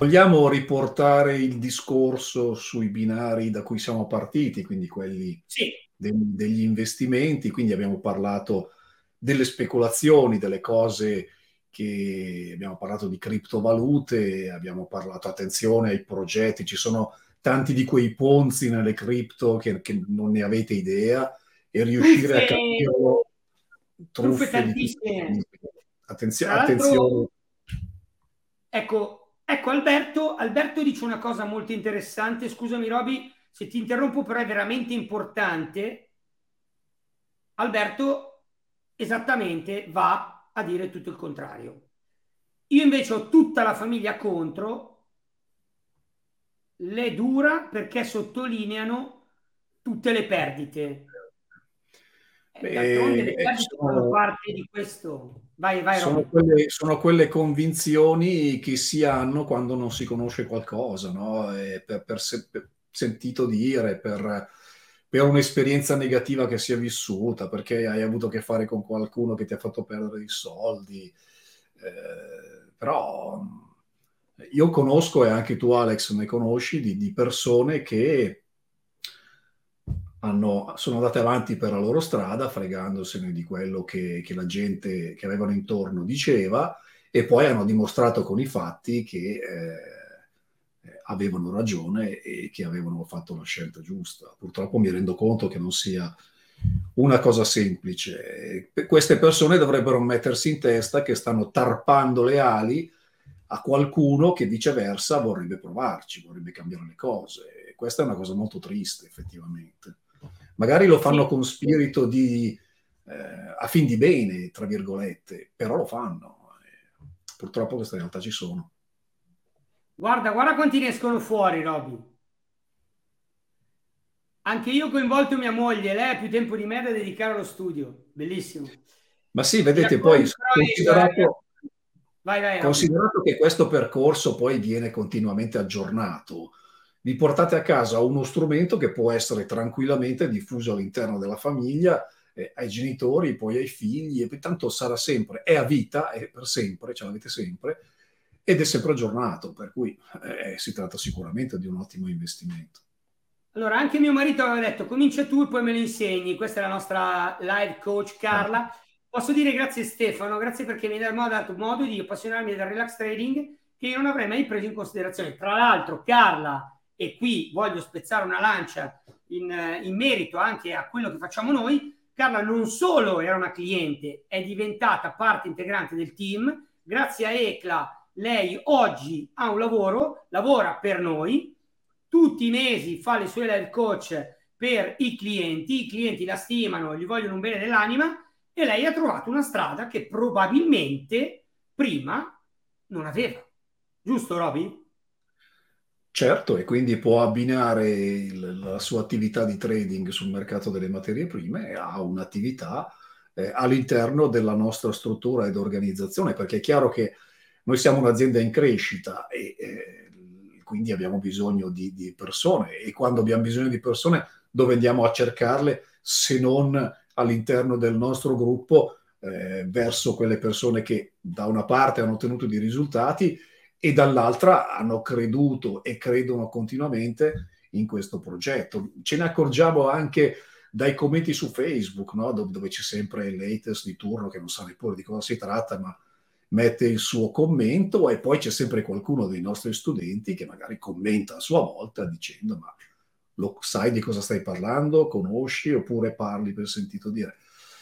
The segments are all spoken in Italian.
Vogliamo riportare il discorso sui binari da cui siamo partiti, quindi quelli sì. de- degli investimenti, quindi abbiamo parlato delle speculazioni, delle cose che abbiamo parlato di criptovalute, abbiamo parlato attenzione ai progetti, ci sono tanti di quei ponzi nelle cripto che, che non ne avete idea e riuscire truffe, a capirlo truffe, truffe tantissime. Attenzione, attenzione. Ecco, Ecco, Alberto, Alberto dice una cosa molto interessante. Scusami, Roby, se ti interrompo, però è veramente importante. Alberto esattamente va a dire tutto il contrario. Io invece ho tutta la famiglia contro, le dura perché sottolineano tutte le perdite. Beh, D'altronde le perdite sono, fanno parte di questo. Vai, vai, sono, quelle, sono, quelle, convinzioni che si hanno quando non si conosce qualcosa, no? per, per, se, per, sentito dire, per, per, un'esperienza negativa che si è vissuta, perché hai avuto a che fare con qualcuno che ti ha fatto perdere i soldi. Eh, però io conosco, e anche tu Alex ne conosci, di, di persone che hanno, sono andate avanti per la loro strada, fregandosene di quello che, che, la gente che avevano intorno diceva, e poi hanno dimostrato con i fatti che eh, avevano ragione e che avevano fatto la scelta giusta. Purtroppo mi rendo conto che non sia una cosa semplice. Queste persone dovrebbero mettersi in testa che stanno tarpando le ali a qualcuno che viceversa vorrebbe provarci, vorrebbe cambiare le cose. Questa è una cosa molto triste, effettivamente. Magari lo fanno sì. con spirito di eh, a fin di bene, tra virgolette, però lo fanno. Purtroppo queste realtà ci sono. Guarda, guarda quanti ne escono fuori, Roby. Anche io ho coinvolto mia moglie, lei ha più tempo di me da dedicare allo studio. Bellissimo. Ma sì, vedete, poi considerato, vai, vai, considerato che questo percorso poi viene continuamente aggiornato, vi portate a casa uno strumento che può essere tranquillamente diffuso all'interno della famiglia, eh, ai genitori, poi ai figli, e tanto sarà sempre, è a vita, è per sempre, ce l'avete sempre, ed è sempre aggiornato, per cui eh, si tratta sicuramente di un ottimo investimento. Allora, anche mio marito aveva detto, comincia tu e poi me lo insegni, questa è la nostra live coach Carla. Posso dire grazie Stefano, grazie perché mi ha dato modo di appassionarmi del relax trading che io non avrei mai preso in considerazione. Tra l'altro, Carla e qui voglio spezzare una lancia in, in merito anche a quello che facciamo noi, Carla non solo era una cliente, è diventata parte integrante del team. Grazie a ECLA lei oggi ha un lavoro, lavora per noi, tutti i mesi fa le sue live coach per i clienti, i clienti la stimano, gli vogliono un bene dell'anima e lei ha trovato una strada che probabilmente prima non aveva. Giusto, Roby? Certo, e quindi può abbinare il, la sua attività di trading sul mercato delle materie prime a un'attività eh, all'interno della nostra struttura ed organizzazione, perché è chiaro che noi siamo un'azienda in crescita e eh, quindi abbiamo bisogno di, di, persone e quando abbiamo bisogno di persone dove andiamo a cercarle se non all'interno del nostro gruppo eh, verso quelle persone che da una parte hanno ottenuto dei risultati e dall'altra hanno creduto e credono continuamente in questo progetto. Ce ne accorgiamo anche dai commenti su Facebook, no? dove, dove, c'è sempre il latest di turno che non sa neppure di cosa si tratta, ma mette il suo commento e poi c'è sempre qualcuno dei nostri studenti che magari commenta a sua volta dicendo ma lo sai di cosa stai parlando, conosci oppure parli per sentito dire.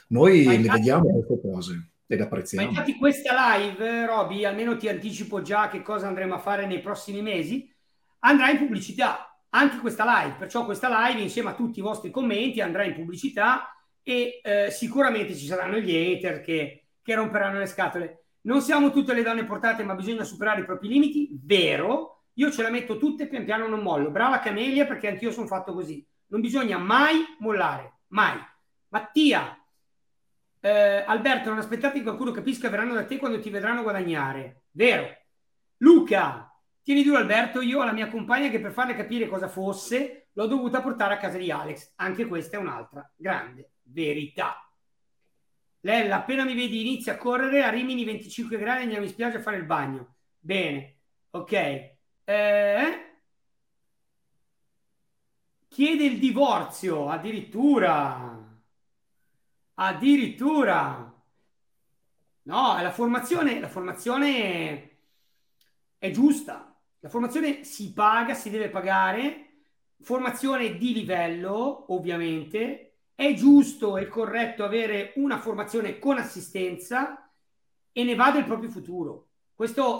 Noi Ma le vediamo queste cose e le Ma apprezziamo. infatti questa live, Roby, almeno ti anticipo già che cosa andremo a fare nei prossimi mesi, andrà in pubblicità, anche questa live, perciò questa live insieme a tutti i vostri commenti andrà in pubblicità e eh, sicuramente ci saranno gli hater che, che romperanno le scatole. Non siamo tutte le donne portate, ma bisogna superare i propri limiti, vero? Io ce la metto tutte, pian piano non mollo. Brava Camelia, perché anch'io sono fatto così. Non bisogna mai mollare, mai. Mattia, eh, Alberto, non aspettati che qualcuno capisca, verranno da te quando ti vedranno guadagnare. Vero. Luca, tieni duro Alberto, io ho la mia compagna che per farle capire cosa fosse l'ho dovuta portare a casa di Alex. Anche questa è un'altra grande verità. Lella, appena mi vedi inizia a correre a Rimini 25 gradi andiamo in spiaggia a fare il bagno. Bene, ok. Eh? Chiede il divorzio, addirittura. Addirittura. No, la formazione, la formazione è giusta. La formazione si paga, si deve pagare. Formazione di livello, ovviamente. È giusto e corretto avere una formazione con assistenza e ne va del proprio futuro. Questo,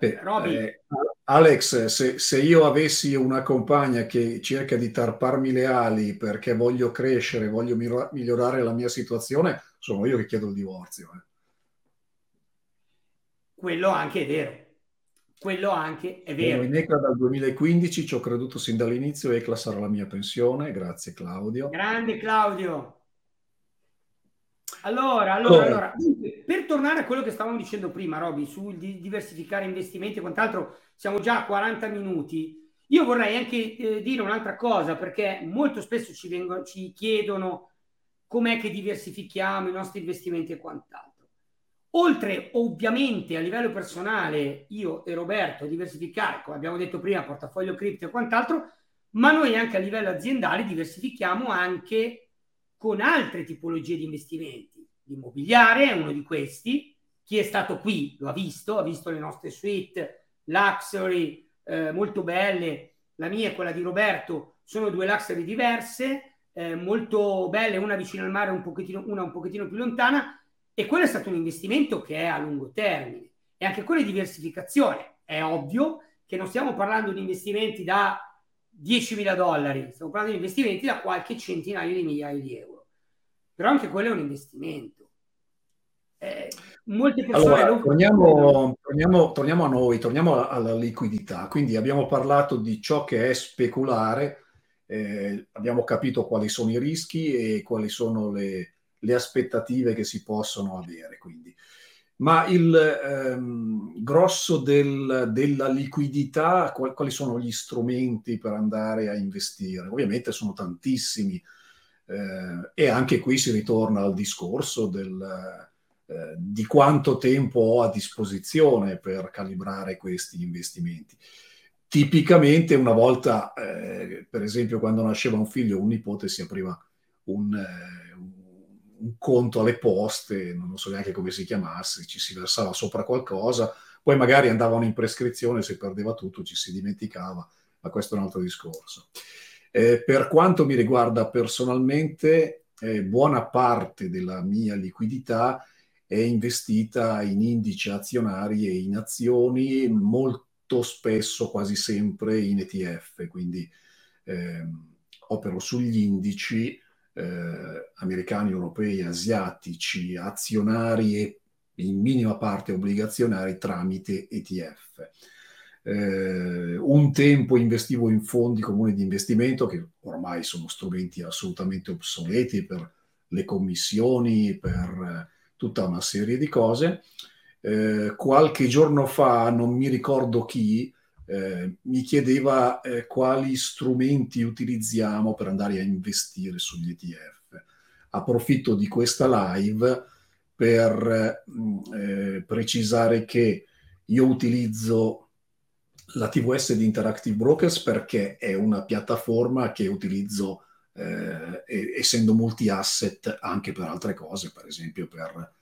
Eh, Roby, eh, Alex, se, se io avessi una compagna che cerca di tarparmi le ali perché voglio crescere, voglio migliorare la mia situazione, sono io che chiedo il divorzio. eh. quello anche è vero. Quello anche è vero. in ECLA dal 2015, ci ho creduto sin dall'inizio, ECLA sarà la mia pensione, grazie Claudio. Grande Claudio. Allora, allora, allora, per tornare a quello che stavamo dicendo prima, Roby, sul di- diversificare investimenti e quant'altro, siamo già a 40 minuti. Io vorrei anche eh, dire un'altra cosa, perché molto spesso ci, vengono, ci chiedono com'è che diversifichiamo i nostri investimenti e quant'altro. Oltre ovviamente a livello personale, io e Roberto diversificare, come abbiamo detto prima, portafoglio cripto e quant'altro, ma noi anche a livello aziendale diversifichiamo anche con altre tipologie di investimenti. L'immobiliare è uno di questi. Chi è stato qui lo ha visto, ha visto le nostre suite luxury eh, molto belle. La mia e quella di Roberto sono due luxury diverse, eh, molto belle, una vicino al mare, un pochettino, una un pochettino più lontana. E quello è stato un investimento che è a lungo termine. E anche quella è diversificazione. È ovvio che non stiamo parlando di investimenti da 10.000 dollari, stiamo parlando di investimenti da qualche centinaio di migliaia di euro. Però anche quello è un investimento. Eh, molte persone Allora, torniamo, torniamo- torniamo a noi, torniamo alla liquidità. Quindi abbiamo parlato di ciò che è speculare, eh, abbiamo capito quali sono i rischi e quali sono le, le aspettative che si possono avere. Quindi. Ma il ehm, grosso del- della liquidità, qual- quali sono gli strumenti per andare a investire? Ovviamente sono tantissimi eh, e anche qui si ritorna al discorso del eh, di quanto tempo ho a disposizione per calibrare questi investimenti. Tipicamente una volta, eh, per esempio, quando nasceva un figlio o un nipote, si apriva un, eh, un- conto alle poste, non so neanche come si chiamasse, ci si versava sopra qualcosa, poi magari andavano in prescrizione, si perdeva tutto, ci si dimenticava, ma questo è un altro discorso. Eh, per quanto mi riguarda personalmente, eh, buona parte della mia liquidità è investita in indici azionari e in azioni, molto spesso, quasi sempre in ETF, quindi ehm, opero sugli indici eh, americani, europei, asiatici, azionari e in minima parte obbligazionari tramite ETF. Eh, un tempo investivo in fondi comuni di investimento che ormai sono strumenti assolutamente obsoleti per le commissioni, per eh, tutta una serie di cose. Eh, qualche giorno fa, non mi ricordo chi, eh, mi chiedeva eh, quali strumenti utilizziamo per andare a investire sugli ETF. Approfitto di questa live per eh, precisare che io utilizzo la TVS di Interactive Brokers perché è una piattaforma che utilizzo eh, essendo multi-asset anche per altre cose, per esempio per,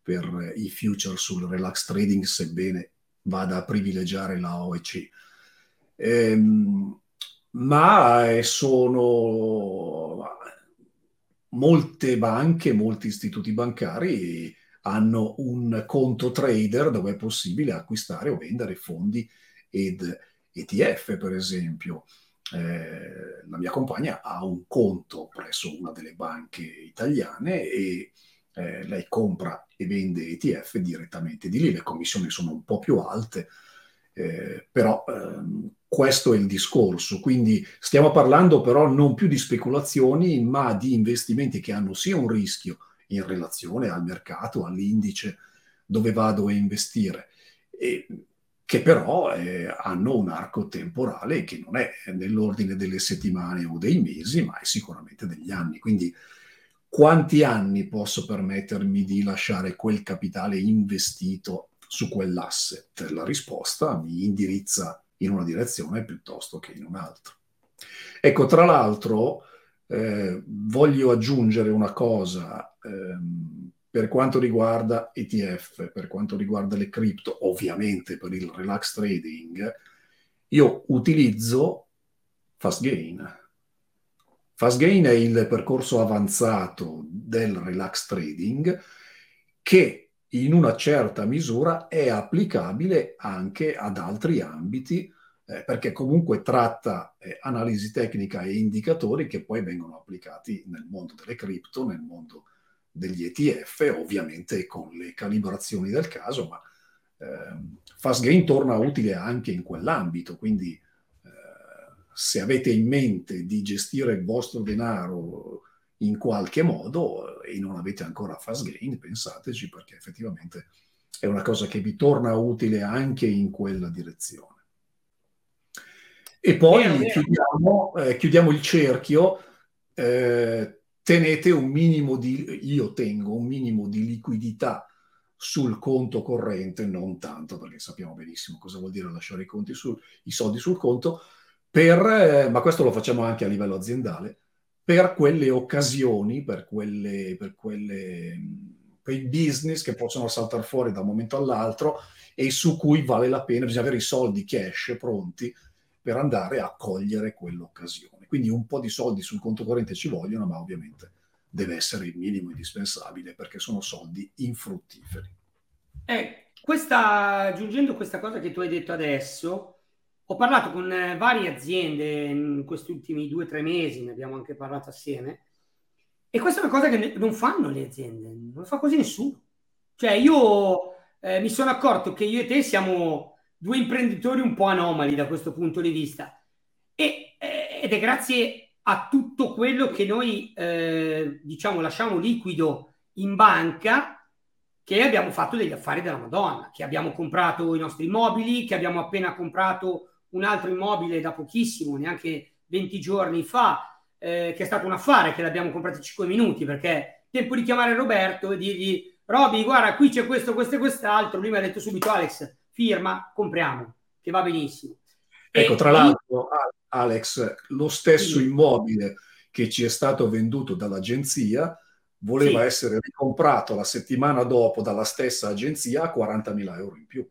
per i future sul relax trading, sebbene vada a privilegiare la OEC. Ehm, ma eh, sono molte banche, molti istituti bancari hanno un conto trader dove è possibile acquistare o vendere fondi ed ETF, per esempio. Eh, la mia compagna ha un conto presso una delle banche italiane e eh, lei compra e vende ETF direttamente di lì. Le commissioni sono un po' più alte, eh, però ehm, questo è il discorso. Quindi stiamo parlando però non più di speculazioni, ma di investimenti che hanno sia un rischio in relazione al mercato, all'indice dove vado a investire, e che però eh, hanno un arco temporale che non è nell'ordine delle settimane o dei mesi, ma è sicuramente degli anni. Quindi quanti anni posso permettermi di lasciare quel capitale investito su quell'asset? La risposta mi indirizza in una direzione piuttosto che in un'altra. Ecco, tra l'altro, eh, voglio aggiungere una cosa ehm, per quanto riguarda ETF, per quanto riguarda le cripto, ovviamente per il relax trading, io utilizzo Fast Gain. Fast Gain è il percorso avanzato del relax trading che in una certa misura è applicabile anche ad altri ambiti eh, perché comunque tratta eh, analisi tecnica e indicatori che poi vengono applicati nel mondo delle cripto, nel mondo degli ETF, ovviamente con le calibrazioni del caso, ma eh, FastGain torna utile anche in quell'ambito, quindi se avete in mente di gestire il vostro denaro in qualche modo e non avete ancora FastGain, pensateci perché effettivamente è una cosa che vi torna utile anche in quella direzione. E poi vero. Chiudiamo, eh, chiudiamo, il cerchio. Eh, tenete un minimo di, io tengo un minimo di liquidità sul conto corrente, non tanto perché sappiamo benissimo cosa vuol dire lasciare i, conti sul, i soldi sul conto, per, eh, ma questo lo facciamo anche a livello aziendale, per quelle occasioni, per, quelle, per quelle, quei business che possono saltare fuori da un momento all'altro e su cui vale la pena, bisogna avere i soldi cash pronti per andare a cogliere quell'occasione. Quindi un po' di soldi sul conto corrente ci vogliono, ma ovviamente deve essere il minimo indispensabile perché sono soldi infruttiferi. Eh, questa, aggiungendo questa cosa che tu hai detto adesso, ho parlato con eh, varie aziende in questi ultimi due o tre mesi, ne abbiamo anche parlato assieme, e questa è una cosa che non fanno le aziende, non fa così nessuno. Cioè io eh, mi sono accorto che io e te siamo due imprenditori un po' anomali da questo punto di vista. E, eh, ed è grazie a tutto quello che noi eh, diciamo lasciamo liquido in banca che abbiamo fatto degli affari della Madonna, che abbiamo comprato i nostri immobili, che abbiamo appena comprato un altro immobile da pochissimo, neanche 20 giorni fa, eh, che è stato un affare che l'abbiamo comprato in 5 minuti perché tempo di chiamare Roberto e dirgli Roby, guarda, qui c'è questo, questo e quest'altro. Lui mi ha detto subito Alex, firma, compriamo, che va benissimo. Ecco, e tra l'altro, Alex, lo stesso sì. immobile che ci è stato venduto dall'agenzia voleva sì. essere ricomprato la settimana dopo dalla stessa agenzia a 40.000 euro in più.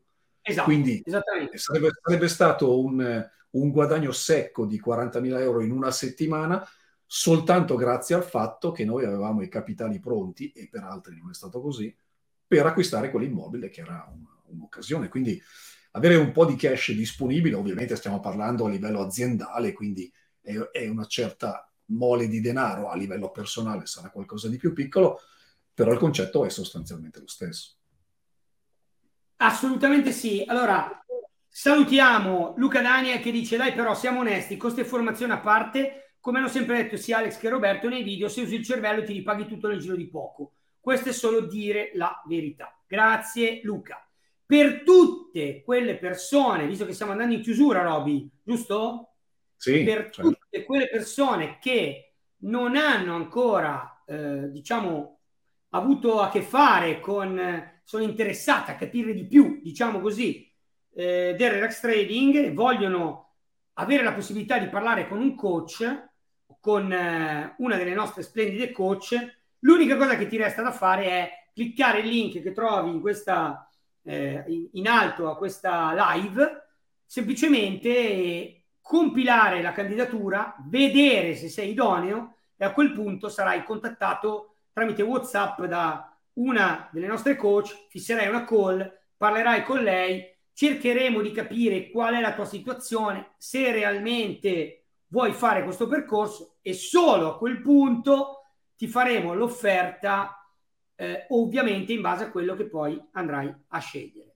Esatto, Quindi sarebbe, sarebbe, stato un, un, guadagno secco di 40.000 euro in una settimana soltanto grazie al fatto che noi avevamo i capitali pronti, e per altri non è stato così, per acquistare quell'immobile che era un, un'occasione. Quindi avere un po' di cash disponibile, ovviamente stiamo parlando a livello aziendale, quindi è, è una certa mole di denaro, a livello personale sarà qualcosa di più piccolo, però il concetto è sostanzialmente lo stesso. Assolutamente sì. Allora, salutiamo Luca Daniel che dice, dai però siamo onesti, costo e formazione a parte, come hanno sempre detto sia Alex che Roberto nei video, se usi il cervello ti ripaghi tutto nel giro di poco. Questo è solo dire la verità. Grazie Luca per tutte quelle persone, visto che stiamo andando in chiusura, Roby, giusto? Sì. Per certo. tutte quelle persone che non hanno ancora, eh, diciamo, avuto a che fare con, sono interessate a capire di più, diciamo così, eh, del relax trading e vogliono avere la possibilità di parlare con un coach, con eh, una delle nostre splendide coach, l'unica cosa che ti resta da fare è cliccare il link che trovi in questa eh, in alto a questa live, semplicemente compilare la candidatura, vedere se sei idoneo e a quel punto sarai contattato tramite WhatsApp da una delle nostre coach, fisserai una call, parlerai con lei, cercheremo di capire qual è la tua situazione, se realmente vuoi fare questo percorso e solo a quel punto ti faremo l'offerta eh, ovviamente in base a quello che poi andrai a scegliere.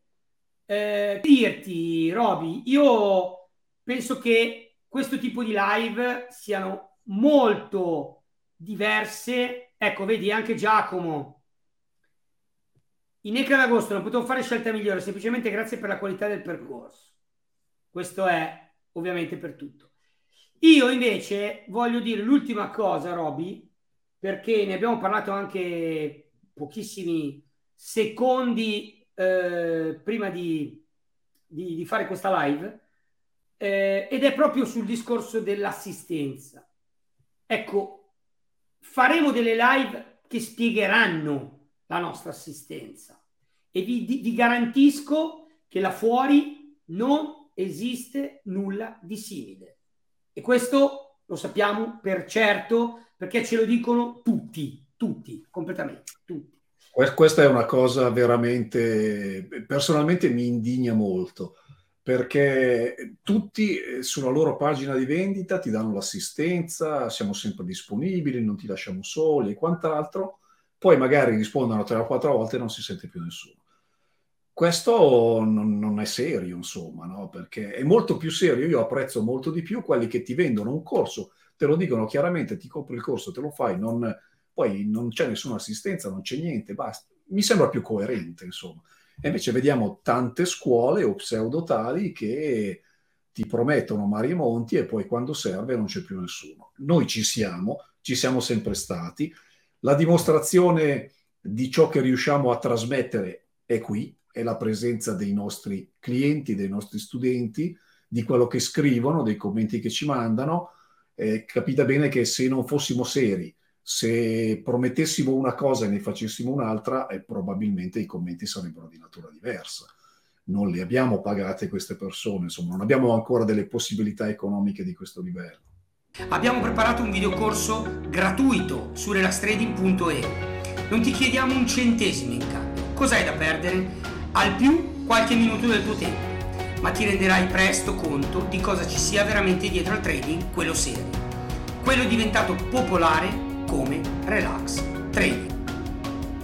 Eh, dirti, Roby, io penso che questo tipo di live siano molto diverse. Ecco, vedi anche Giacomo. In Eca d'agosto non potevo fare scelta migliore semplicemente grazie per la qualità del percorso. Questo è ovviamente per tutto. Io invece voglio dire l'ultima cosa, Roby, perché ne abbiamo parlato anche pochissimi secondi eh, prima di, di, di, fare questa live, eh, ed è proprio sul discorso dell'assistenza. Ecco, faremo delle live che spiegheranno la nostra assistenza e vi, vi garantisco che là fuori non esiste nulla di simile. E questo lo sappiamo per certo perché ce lo dicono tutti, tutti, completamente, tutti. Questa è una cosa veramente, personalmente mi indigna molto, perché tutti eh, sulla loro pagina di vendita ti danno l'assistenza, siamo sempre disponibili, non ti lasciamo soli e quant'altro, poi magari rispondono tre o quattro volte e non si sente più nessuno. Questo non, non è serio, insomma, no? perché è molto più serio, io apprezzo molto di più quelli che ti vendono un corso, te lo dicono chiaramente, ti compri il corso, te lo fai, non poi non c'è nessuna assistenza, non c'è niente, basta. Mi sembra più coerente, insomma. E invece vediamo tante scuole o pseudo tali che ti promettono mari e monti e poi quando serve non c'è più nessuno. Noi ci siamo, ci siamo sempre stati. La dimostrazione di ciò che riusciamo a trasmettere è qui, è la presenza dei nostri clienti, dei nostri studenti, di quello che scrivono, dei commenti che ci mandano. Eh, capite bene che se non fossimo seri, se promettessimo una cosa e ne facessimo un'altra, eh, probabilmente i commenti sarebbero di natura diversa. Non le abbiamo pagate queste persone, insomma, non abbiamo ancora delle possibilità economiche di questo livello. Abbiamo preparato un videocorso gratuito su relaxtrading.e. Non ti chiediamo un centesimo in cambio. Cos'hai da perdere? Al più qualche minuto del tuo tempo, ma ti renderai presto conto di cosa ci sia veramente dietro al trading, quello serio. Quello diventato popolare come relax trading.